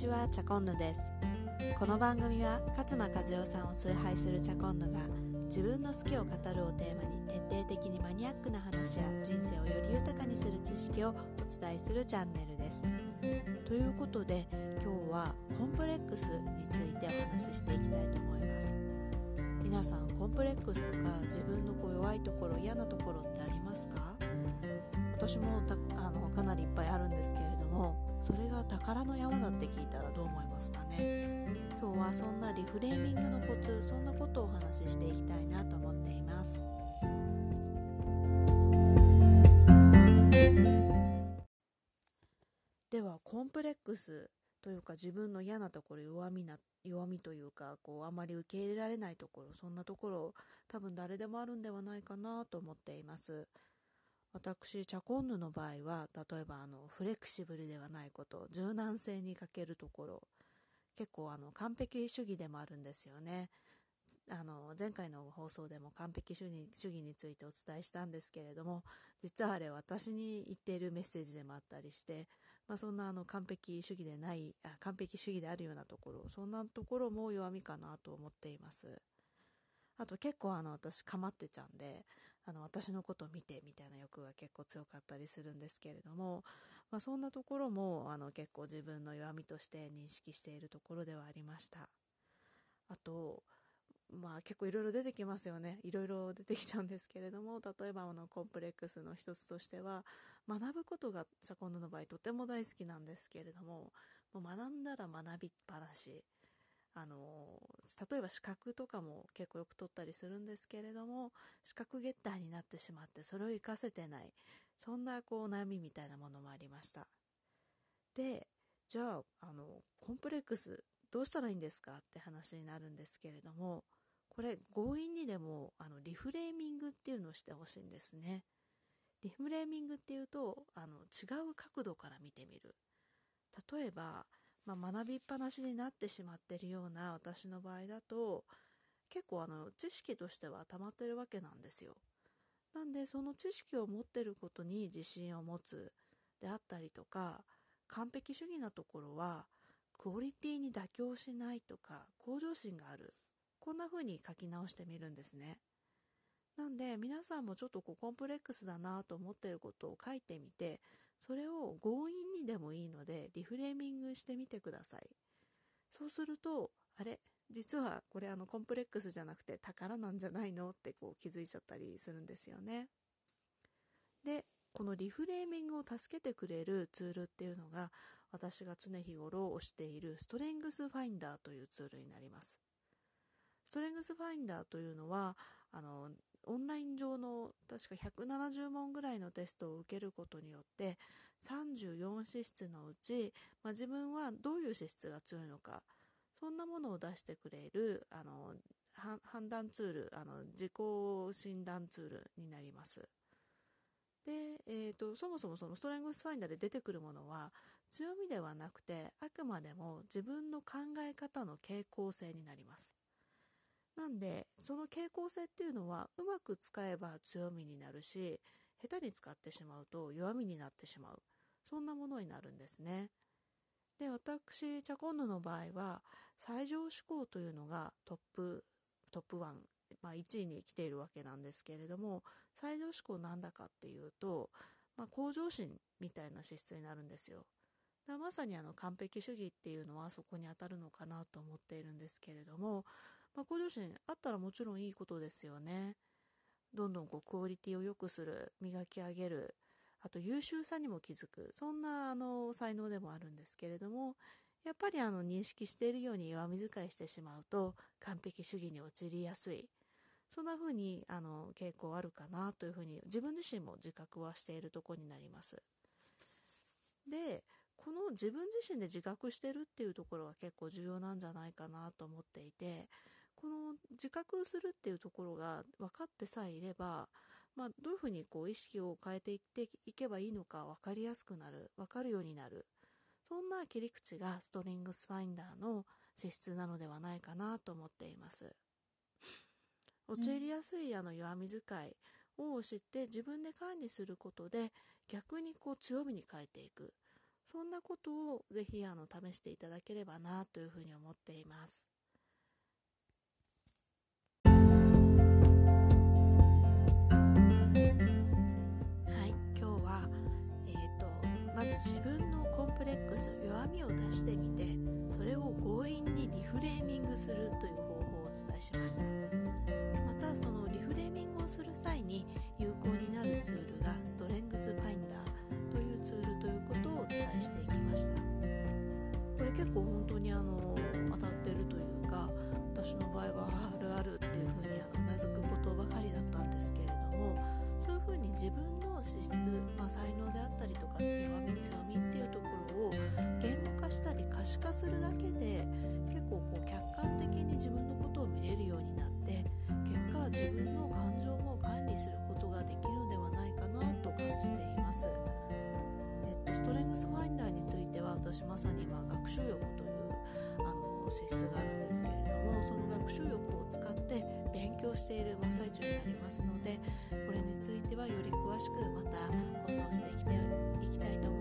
ちは、チャコンヌです。この番組は勝間和代さんを崇拝するチャコンヌが自分の好きを語るをテーマに徹底的にマニアックな話や人生をより豊かにする知識をお伝えするチャンネルです。ということで今日はコンプレックスについてお話ししていきたいと思います。皆さんコンプレックスとか自分のこう弱いところ嫌なところってありますか？私もたあのかなりいっぱいあるんですけれどもそれが宝の山だって聞いたらどう思いますかね？今日はそんなリフレーミングのコツそんなことをお話ししていきたいなと思っています。ではコンプレックスというか自分の嫌なところ弱みな弱みというかこうあまり受け入れられないところそんなところ多分誰でもあるんではないかなと思っています。私チャコンヌの場合は例えばあのフレキシブルではないこと柔軟性に欠けるところ結構あの完璧主義でもあるんですよね。あの前回の放送でも完璧主義主義についてお伝えしたんですけれども実はあれ私に言っているメッセージでもあったりして、まあ、そんなあの完璧主義でないあ完璧主義であるようなところそんなところも弱みかなと思っています。あと結構あの私かまってちゃうんであの私のことを見てみたいな欲が結構強かったりするんですけれども、まあ、そんなところもあの結構自分の弱みとして認識しているところではありました。あとまあ結構いろいろ出てきますよね。いろいろ出てきちゃうんですけれども例えばあのコンプレックスの一つとしては学ぶことがシャコンヌの場合とても大好きなんですけれどももう学んだら学びっぱなし。あの例えば資格とかも結構よく取ったりするんですけれども資格ゲッターになってしまってそれを活かせてないそんなこう悩みみたいなものもありました。でじゃああのコンプレックスどうしたらいいんですかって話になるんですけれどもこれ強引にでもあのリフレーミングっていうのをしてほしいんですね。リフレーミングっていうとあの違う角度から見てみる。例えばまあ、学びっぱなしになってしまってるような私の場合だと結構あの知識としては溜まってるわけなんですよ。なんでその知識を持ってることに自信を持つであったりとか完璧主義なところはクオリティに妥協しないとか向上心があるこんな風に書き直してみるんですね。なんで皆さんもちょっとこうコンプレックスだなと思ってることを書いてみてそれを強引にでもいいのでリフレーミングしてみてください。そうするとあれ実はこれあのコンプレックスじゃなくて宝なんじゃないの？ってこう気づいちゃったりするんですよね。でこのリフレーミングを助けてくれるツールっていうのが私が常日頃推しているストレングスファインダーというツールになります。ストレングスファインダーというのはあのオンライン上の確か170問ぐらいのテストを受けることによって34資質のうち、まあ、自分はどういう資質が強いのかそんなものを出してくれるあの判断ツールあの自己診断ツールになります。で、えーと、そもそもそのストレングスファインダーで出てくるものは強みではなくてあくまでも自分の考え方の傾向性になります。なんでその傾向性っていうのはうまく使えば強みになるし下手に使ってしまうと弱みになってしまう。そんなものになるんですねで私チャコンヌの場合は最上志向というのがトップトップ1、まあ、1位に来ているわけなんですけれども最上志向なんだかっていうと、まあ、向上心みたいな資質になるんですよだまさにあの完璧主義っていうのはそこに当たるのかなと思っているんですけれどもまあ、向上心あったらもちろんいいことですよね。どんどんこうクオリティを良くする、磨き上げる、あと優秀さにも気づく、そんなあの才能でもあるんですけれども、やっぱりあの認識しているように弱み使いしてしまうと完璧主義に陥りやすい。そんな風にあの傾向あるかなというふうに自分自身も自覚はしているとこになります。で、この自分自身で自覚してるっていうところは結構重要なんじゃないかなと思っていて、この自覚するっていうところが分かってさえいれば、まあ、どういうふうにこう意識を変えていっていけばいいのか分かりやすくなる分かるようになる。そんな切り口がストリングスファインダーの性質なのではないかなと思っています。陥りやすいあの弱み使いを知って自分で管理することで逆にこう強みに変えていく。そんなことをぜひあの試していただければなというふうに思っています。ず自分のコンプレックス弱みを出してみてそれを強引にリフレーミングするという方法をお伝えしました。またそのリフレーミングをする際に有効になるツールがストレングスファインダーというツールということをお伝えしていきました。これ結構本当にあの視化するだけで結構こう客観的に自分のことを見れるようになって結果自分の感情も管理することができるのではないかなと感じています。ストレングスファインダーについては私まさに今学習欲というあの資質があるんですけれどもその学習欲を使って勉強している真っ最中になりますのでこれについてはより詳しくまた放送していきたいいきたいと思います